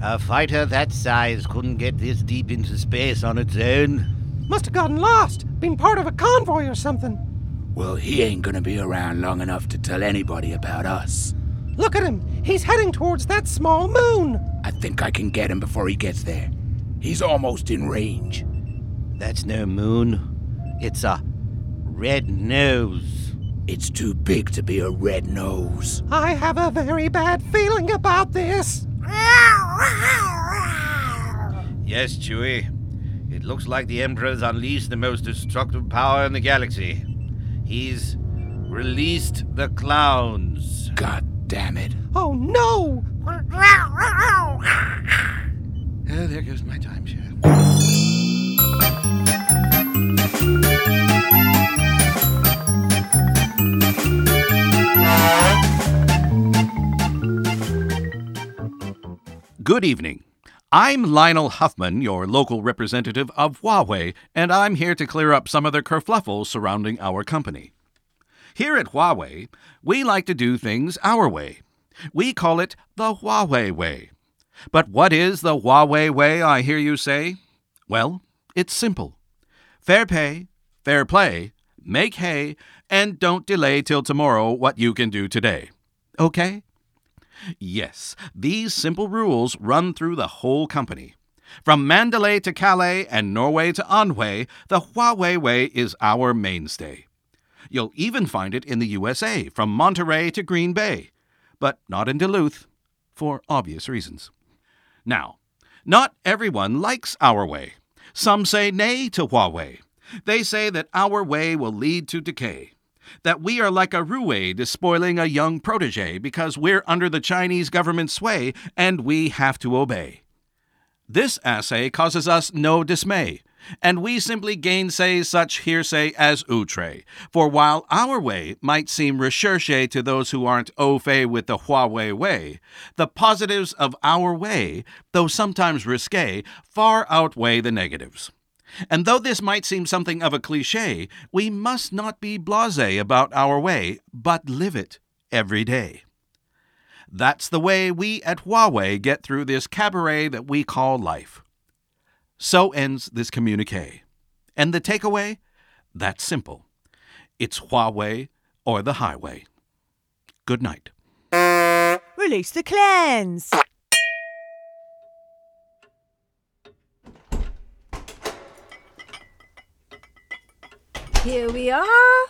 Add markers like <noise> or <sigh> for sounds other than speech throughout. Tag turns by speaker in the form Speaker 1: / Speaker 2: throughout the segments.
Speaker 1: A fighter that size couldn't get this deep into space on its own.
Speaker 2: Must have gotten lost. Been part of a convoy or something.
Speaker 3: Well, he ain't gonna be around long enough to tell anybody about us.
Speaker 2: Look at him. He's heading towards that small moon.
Speaker 3: I think I can get him before he gets there. He's almost in range.
Speaker 1: That's no moon. It's a red nose.
Speaker 3: It's too big to be a red nose.
Speaker 2: I have a very bad feeling about this.
Speaker 1: Yes, Chewie. It looks like the Emperor's unleashed the most destructive power in the galaxy. He's released the clowns.
Speaker 3: God damn it.
Speaker 2: Oh no!
Speaker 1: Oh, there goes my timeshare. Good evening. I'm Lionel Huffman, your local representative of Huawei, and I'm here to clear up some of the kerfluffle surrounding our company. Here at Huawei, we like to do things our way. We call it the Huawei way. But what is the Huawei way, I hear you say? Well, it's simple fair pay, fair play, make hay, and don't delay till tomorrow what you can do today. Okay? Yes, these simple rules run through the whole company. From Mandalay to Calais and Norway to Anhui, the Huawei way is our mainstay. You'll even find it in the USA, from Monterey to Green Bay, but not in Duluth, for obvious reasons. Now, not everyone likes our way. Some say nay to Huawei. They say that our way will lead to decay. That we are like a roue despoiling a young protege because we're under the Chinese government's sway and we have to obey. This assay causes us no dismay, and we simply gainsay such hearsay as outre. For while our way might seem recherche to those who aren't au fait with the Huawei way, the positives of our way, though sometimes risque, far outweigh the negatives. And though this might seem something of a cliche, we must not be blase about our way, but live it every day. That's the way we at Huawei get through this cabaret that we call life. So ends this communique. And the takeaway? That's simple. It's Huawei or the highway. Good night.
Speaker 4: Release the clans. Here we are.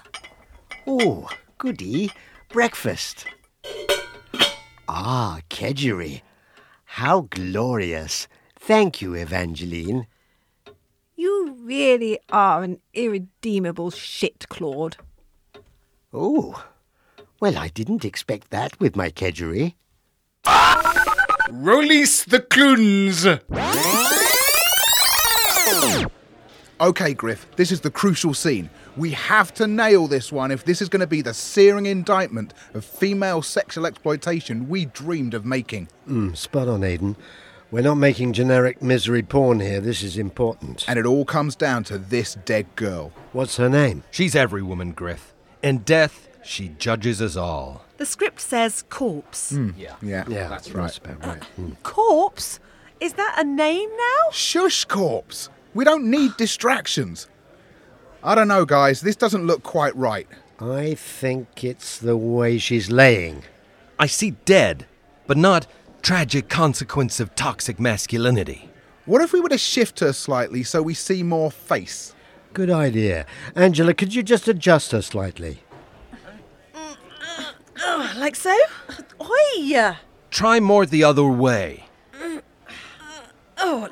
Speaker 5: Oh, goody. Breakfast. Ah, kedgeree. How glorious. Thank you, Evangeline.
Speaker 4: You really are an irredeemable shit, Claude.
Speaker 5: Oh, well, I didn't expect that with my kedgeree.
Speaker 6: Release the clunes! Okay, Griff, this is the crucial scene. We have to nail this one if this is going to be the searing indictment of female sexual exploitation we dreamed of making.
Speaker 5: Mm, spot on, Aiden. We're not making generic misery porn here. This is important.
Speaker 6: And it all comes down to this dead girl.
Speaker 5: What's her name?
Speaker 7: She's every woman, Griff. In death, she judges us all.
Speaker 4: The script says corpse.
Speaker 6: Yeah. Yeah,
Speaker 5: Yeah,
Speaker 6: that's right.
Speaker 5: That's about right. Mm.
Speaker 4: Corpse? Is that a name now?
Speaker 6: Shush, corpse! We don't need distractions. I don't know, guys. This doesn't look quite right.
Speaker 5: I think it's the way she's laying.
Speaker 7: I see dead, but not tragic consequence of toxic masculinity.
Speaker 6: What if we were to shift her slightly so we see more face?
Speaker 5: Good idea. Angela, could you just adjust her slightly?
Speaker 4: Oh, <sighs> like so? Oi!
Speaker 7: Try more the other way.
Speaker 4: Oh,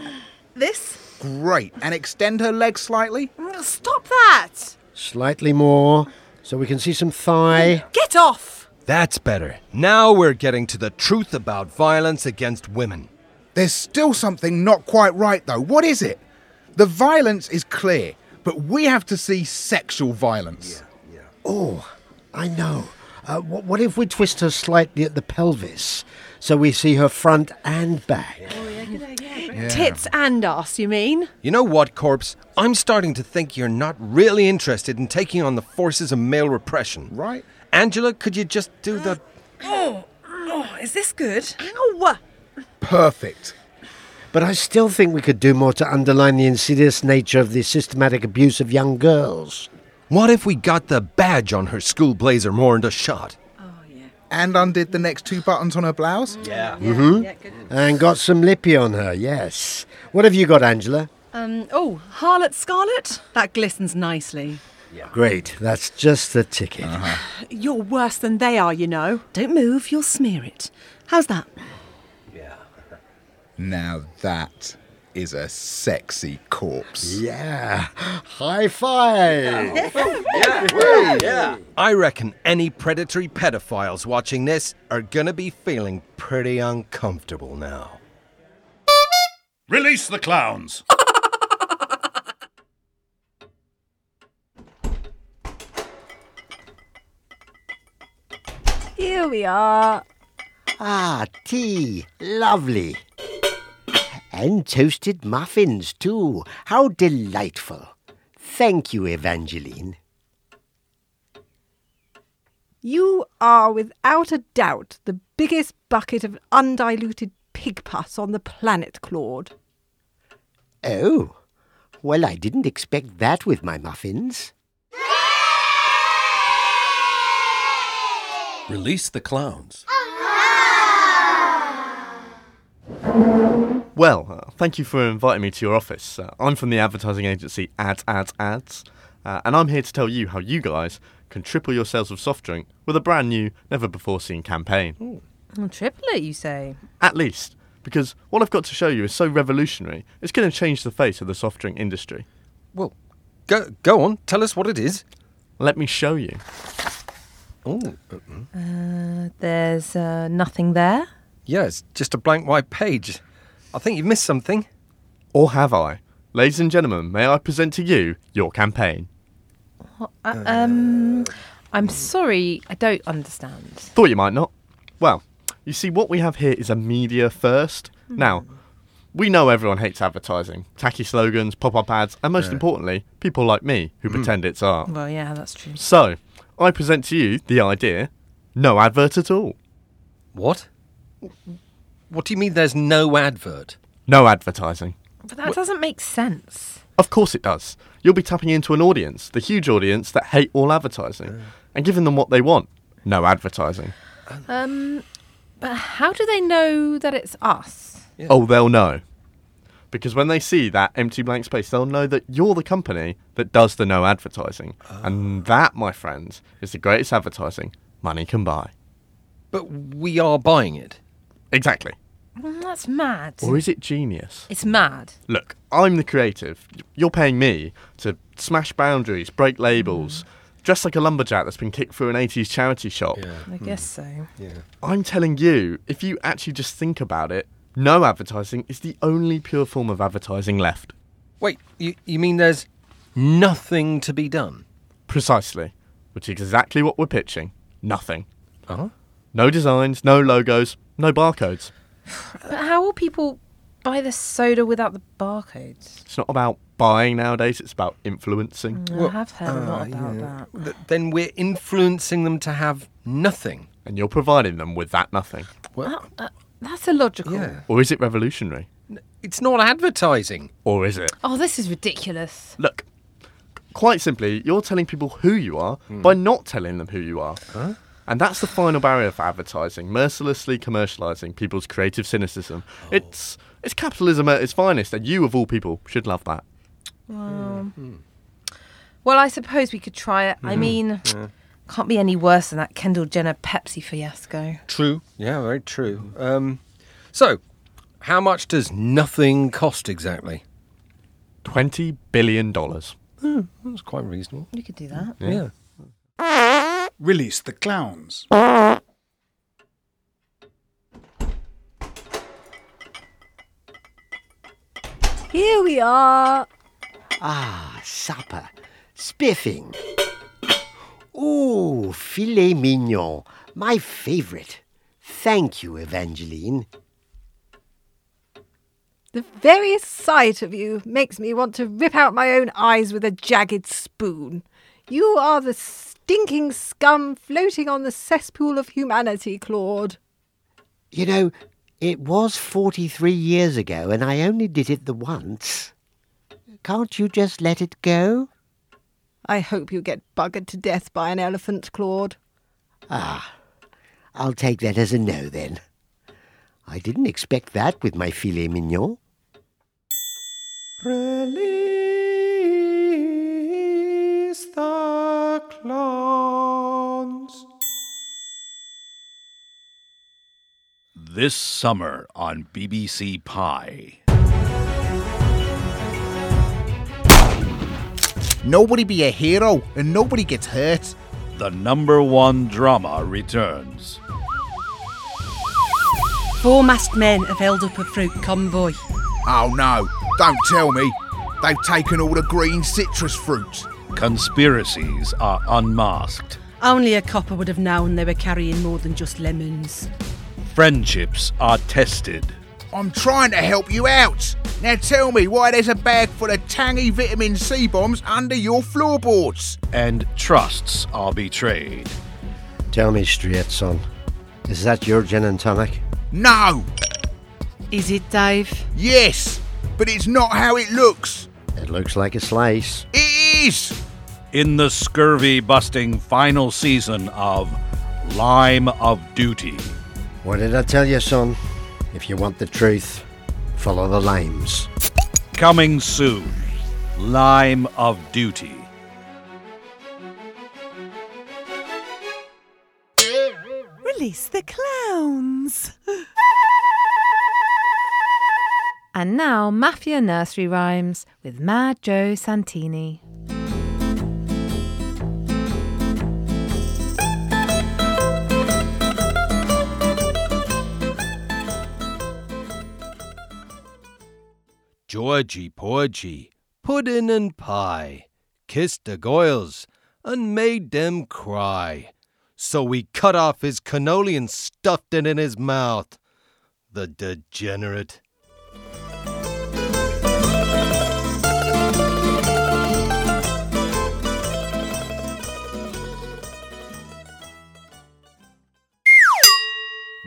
Speaker 4: this?
Speaker 6: Great. And extend her legs slightly?
Speaker 4: Stop that!
Speaker 5: Slightly more, so we can see some thigh.
Speaker 4: Get off!
Speaker 7: That's better. Now we're getting to the truth about violence against women.
Speaker 6: There's still something not quite right, though. What is it? The violence is clear, but we have to see sexual violence.
Speaker 5: Oh, I know. Uh, wh- what if we twist her slightly at the pelvis so we see her front and back?
Speaker 4: Tits and ass, you mean?
Speaker 7: You know what, Corpse? I'm starting to think you're not really interested in taking on the forces of male repression.
Speaker 6: Right?
Speaker 7: Angela, could you just do the.
Speaker 4: Uh, oh, oh, is this good? Ow!
Speaker 6: Perfect.
Speaker 5: But I still think we could do more to underline the insidious nature of the systematic abuse of young girls.
Speaker 7: What if we got the badge on her school blazer more into shot?
Speaker 6: And undid the next two buttons on her blouse? Yeah. Mm. Hmm.
Speaker 5: And got some lippy on her, yes. What have you got, Angela?
Speaker 4: Um, oh, Harlot Scarlet? That glistens nicely. Yeah.
Speaker 5: Great, that's just the ticket. Uh-huh. <sighs>
Speaker 4: You're worse than they are, you know. Don't move, you'll smear it. How's that? Yeah. <laughs>
Speaker 6: Now that is a sexy corpse.
Speaker 5: Yeah, high five! <laughs>
Speaker 7: I reckon any predatory pedophiles watching this are gonna be feeling pretty uncomfortable now.
Speaker 1: Release the clowns!
Speaker 4: Here we are.
Speaker 5: Ah, tea, lovely. And toasted muffins, too. How delightful. Thank you, Evangeline.
Speaker 4: You are without a doubt the biggest bucket of undiluted pig pus on the planet, Claude.
Speaker 5: Oh, well, I didn't expect that with my muffins.
Speaker 1: Release the clowns.
Speaker 8: Well, uh, thank you for inviting me to your office. Uh, I'm from the advertising agency Ads, Ads, Ads, uh, and I'm here to tell you how you guys can triple your sales of soft drink with a brand new, never before seen campaign.
Speaker 9: triple it, you say?
Speaker 8: At least, because what I've got to show you is so revolutionary, it's going to change the face of the soft drink industry.
Speaker 7: Well, go go on, tell us what it is.
Speaker 8: Let me show you.
Speaker 7: Oh,
Speaker 9: Uh, there's uh, nothing there.
Speaker 7: yeah, it's just a blank white page. I think you've missed something.
Speaker 8: Or have I? Ladies and gentlemen, may I present to you your campaign?
Speaker 9: Uh, um, I'm sorry, I don't understand.
Speaker 8: Thought you might not. Well, you see, what we have here is a media first. Now, we know everyone hates advertising, tacky slogans, pop up ads, and most importantly, people like me who pretend it's art.
Speaker 9: Well, yeah, that's true.
Speaker 8: So, I present to you the idea no advert at all.
Speaker 7: What? What do you mean there's no advert?
Speaker 8: No advertising.
Speaker 9: But that doesn't make sense.
Speaker 8: Of course it does. You'll be tapping into an audience, the huge audience that hate all advertising, and giving them what they want. No advertising.
Speaker 9: Um, but how do they know that it's us?
Speaker 8: Oh, they'll know. Because when they see that empty blank space, they'll know that you're the company that does the no advertising. And that, my friends, is the greatest advertising money can buy.
Speaker 7: But we are buying it.
Speaker 8: Exactly.
Speaker 9: Mm, That's mad.
Speaker 8: Or is it genius?
Speaker 9: It's mad.
Speaker 8: Look, I'm the creative. You're paying me to smash boundaries, break labels, dress like a lumberjack that's been kicked through an 80s charity shop.
Speaker 9: I guess so.
Speaker 8: I'm telling you, if you actually just think about it, no advertising is the only pure form of advertising left.
Speaker 7: Wait, you, you mean there's nothing to be done?
Speaker 8: Precisely. Which is exactly what we're pitching. Nothing.
Speaker 7: Uh-huh.
Speaker 8: No designs, no logos, no barcodes.
Speaker 9: But how will people buy the soda without the barcodes?
Speaker 8: It's not about buying nowadays, it's about influencing.
Speaker 9: Mm, I have heard a lot uh, about that.
Speaker 7: Th- then we're influencing them to have nothing.
Speaker 8: And you're providing them with that nothing.
Speaker 9: Oh, uh, that's illogical.
Speaker 7: Yeah.
Speaker 8: Or is it revolutionary?
Speaker 7: It's not advertising.
Speaker 8: Or is it?
Speaker 9: Oh, this is ridiculous.
Speaker 8: Look, quite simply, you're telling people who you are hmm. by not telling them who you are. And that's the final barrier for advertising, mercilessly commercializing people's creative cynicism. Oh. It's it's capitalism at its finest, and you of all people should love that.
Speaker 9: Well, hmm. I suppose we could try it. I hmm. mean, can't be any worse than that Kendall Jenner Pepsi fiasco.
Speaker 7: True. Yeah, very true. Um, so, how much does nothing cost exactly?
Speaker 8: Twenty billion dollars.
Speaker 7: Hmm, that's quite reasonable.
Speaker 9: You could do that.
Speaker 7: Yeah.
Speaker 6: Release the clowns.
Speaker 4: Here we are.
Speaker 5: Ah, supper. Spiffing. Oh, filet mignon. My favorite. Thank you, Evangeline.
Speaker 4: The very sight of you makes me want to rip out my own eyes with a jagged spoon. You are the stinking scum floating on the cesspool of humanity, Claude.
Speaker 5: You know, It was 43 years ago, and I only did it the once. Can't you just let it go?
Speaker 4: I hope you get buggered to death by an elephant, Claude.
Speaker 5: Ah, I'll take that as a no then. I didn't expect that with my filet mignon.
Speaker 1: This summer on BBC Pie.
Speaker 6: Nobody be a hero and nobody gets hurt.
Speaker 1: The number one drama returns.
Speaker 10: Four masked men have held up a fruit convoy.
Speaker 6: Oh no, don't tell me. They've taken all the green citrus fruit.
Speaker 1: Conspiracies are unmasked.
Speaker 10: Only a copper would have known they were carrying more than just lemons.
Speaker 1: Friendships are tested.
Speaker 6: I'm trying to help you out. Now tell me why there's a bag full of tangy vitamin C bombs under your floorboards.
Speaker 1: And trusts are betrayed.
Speaker 5: Tell me straight, son. Is that your gin and tonic?
Speaker 6: No,
Speaker 10: Is it, Dave?
Speaker 6: yes, but it's not how it looks.
Speaker 5: It looks like a slice.
Speaker 6: It is.
Speaker 1: In the scurvy busting final season of Lime of Duty.
Speaker 5: What did I tell you, son? If you want the truth, follow the limes.
Speaker 1: Coming soon. Lime of Duty.
Speaker 11: Release the clowns.
Speaker 9: And now, Mafia Nursery Rhymes with Mad Joe Santini.
Speaker 7: Georgie Porgy, puddin' and pie, kissed the goyles and made them cry. So we cut off his cannoli and stuffed it in his mouth. The degenerate.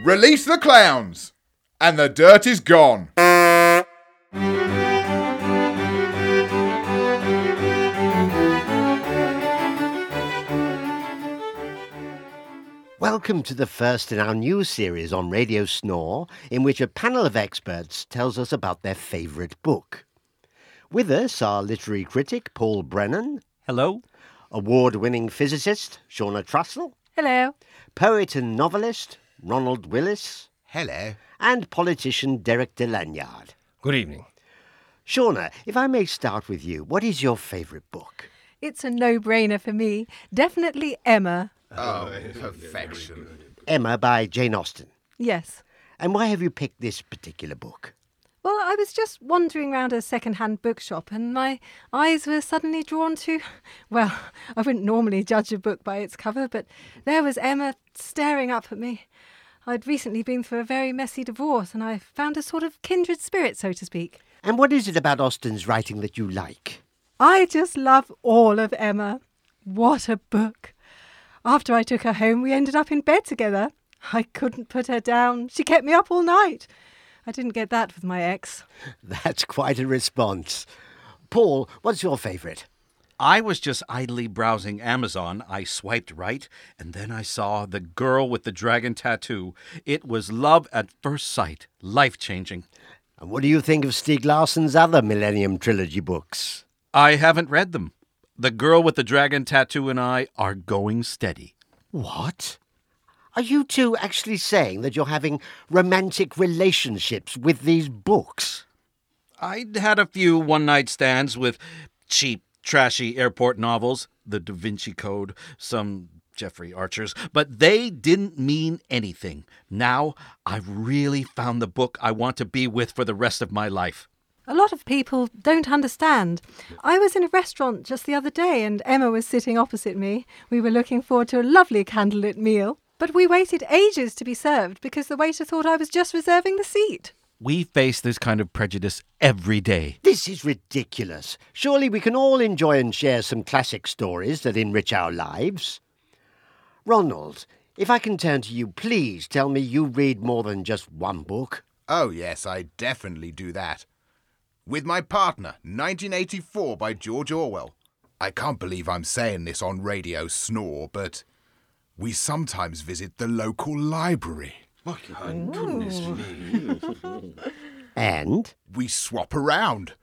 Speaker 6: Release the clowns, and the dirt is gone.
Speaker 5: Welcome to the first in our new series on Radio Snore, in which a panel of experts tells us about their favourite book. With us are literary critic Paul Brennan.
Speaker 1: Hello.
Speaker 5: Award winning physicist Shauna Trussell.
Speaker 4: Hello.
Speaker 5: Poet and novelist Ronald Willis.
Speaker 6: Hello.
Speaker 5: And politician Derek de Lanyard.
Speaker 7: Good evening.
Speaker 5: Shauna, if I may start with you, what is your favourite book?
Speaker 4: It's a no brainer for me. Definitely Emma.
Speaker 6: Oh, oh perfection.
Speaker 5: Emma by Jane Austen.
Speaker 4: Yes.
Speaker 5: And why have you picked this particular book?
Speaker 4: Well, I was just wandering round a second-hand bookshop and my eyes were suddenly drawn to, <laughs> well, I wouldn't normally judge a book by its cover, but there was Emma staring up at me. I'd recently been through a very messy divorce and I found a sort of kindred spirit, so to speak.
Speaker 5: And what is it about Austen's writing that you like?
Speaker 4: I just love all of Emma. What a book. After I took her home, we ended up in bed together. I couldn't put her down. She kept me up all night. I didn't get that with my ex. <laughs>
Speaker 5: That's quite a response. Paul, what's your favourite?
Speaker 1: I was just idly browsing Amazon. I swiped right, and then I saw The Girl with the Dragon Tattoo. It was love at first sight, life changing.
Speaker 5: And what do you think of Stieg Larsson's other Millennium Trilogy books?
Speaker 1: I haven't read them. The Girl with the Dragon Tattoo and I are going steady.
Speaker 5: What? Are you two actually saying that you're having romantic relationships with these books?
Speaker 1: I'd had a few one night stands with cheap, trashy airport novels, The Da Vinci Code, some Jeffrey Archers, but they didn't mean anything. Now I've really found the book I want to be with for the rest of my life.
Speaker 4: A lot of people don't understand. I was in a restaurant just the other day and Emma was sitting opposite me. We were looking forward to a lovely candlelit meal, but we waited ages to be served because the waiter thought I was just reserving the seat.
Speaker 1: We face this kind of prejudice every day.
Speaker 5: This is ridiculous. Surely we can all enjoy and share some classic stories that enrich our lives. Ronald, If I can turn to you, please tell me you read more than just one book.
Speaker 6: Oh, yes, I definitely do that. With my partner, 1984 by George Orwell. I can't believe I'm saying this on Radio Snore, but we sometimes visit the local library. My God, goodness me. <laughs>
Speaker 5: and?
Speaker 6: We swap around.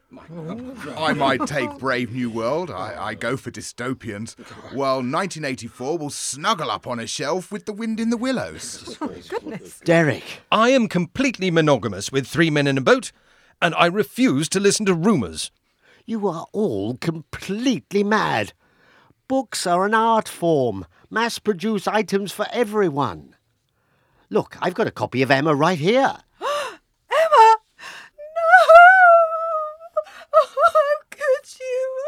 Speaker 6: I might take Brave New World, I, I go for dystopians, while 1984 will snuggle up on a shelf with The Wind in the Willows. Oh, goodness.
Speaker 5: Derek.
Speaker 7: I am completely monogamous with three men in a boat, and I refuse to listen to rumours.
Speaker 5: You are all completely mad. Books are an art form, mass produced items for everyone. Look, I've got a copy of Emma right here.
Speaker 9: Emma! No! How could you?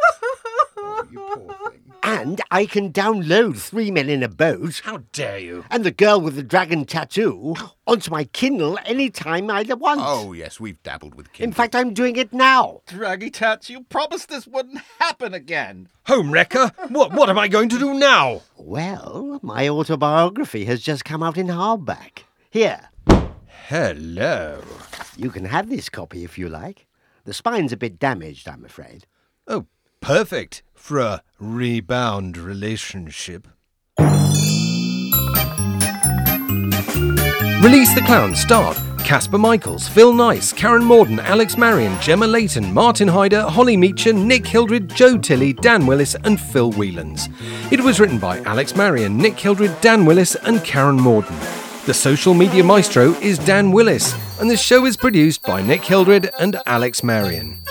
Speaker 5: And I can download Three Men in a Boat
Speaker 7: How dare you?
Speaker 5: and The Girl with the Dragon Tattoo onto my Kindle anytime I want.
Speaker 6: Oh, yes, we've dabbled with
Speaker 5: In fact, I'm doing it now.
Speaker 1: Draggy Tats, you promised this wouldn't happen again.
Speaker 7: Home wrecker? What, what am I going to do now?
Speaker 5: Well, my autobiography has just come out in hardback. Here,
Speaker 7: Hello.
Speaker 5: you can have this copy if you like. The spine's a bit damaged, I'm afraid.
Speaker 7: Oh, perfect for a rebound relationship. Release the Clown starred Casper Michaels, Phil Nice, Karen Morden, Alex Marion, Gemma Layton, Martin Hyder, Holly Meacher, Nick Hildred, Joe Tilley, Dan Willis, and Phil Whelans. It was written by Alex Marion, Nick Hildred, Dan Willis, and Karen Morden. The social media maestro is Dan Willis, and the show is produced by Nick Hildred and Alex Marion.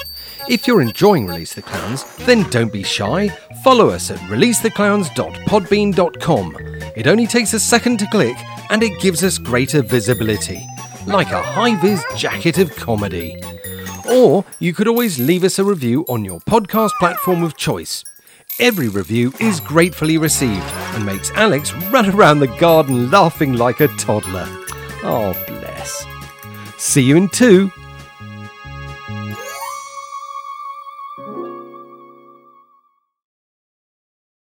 Speaker 7: If you're enjoying Release the Clowns, then don't be shy. Follow us at releasetheclowns.podbean.com. It only takes a second to click and it gives us greater visibility, like a high vis jacket of comedy. Or you could always leave us a review on your podcast platform of choice. Every review is gratefully received and makes Alex run around the garden laughing like a toddler. Oh, bless. See you in two.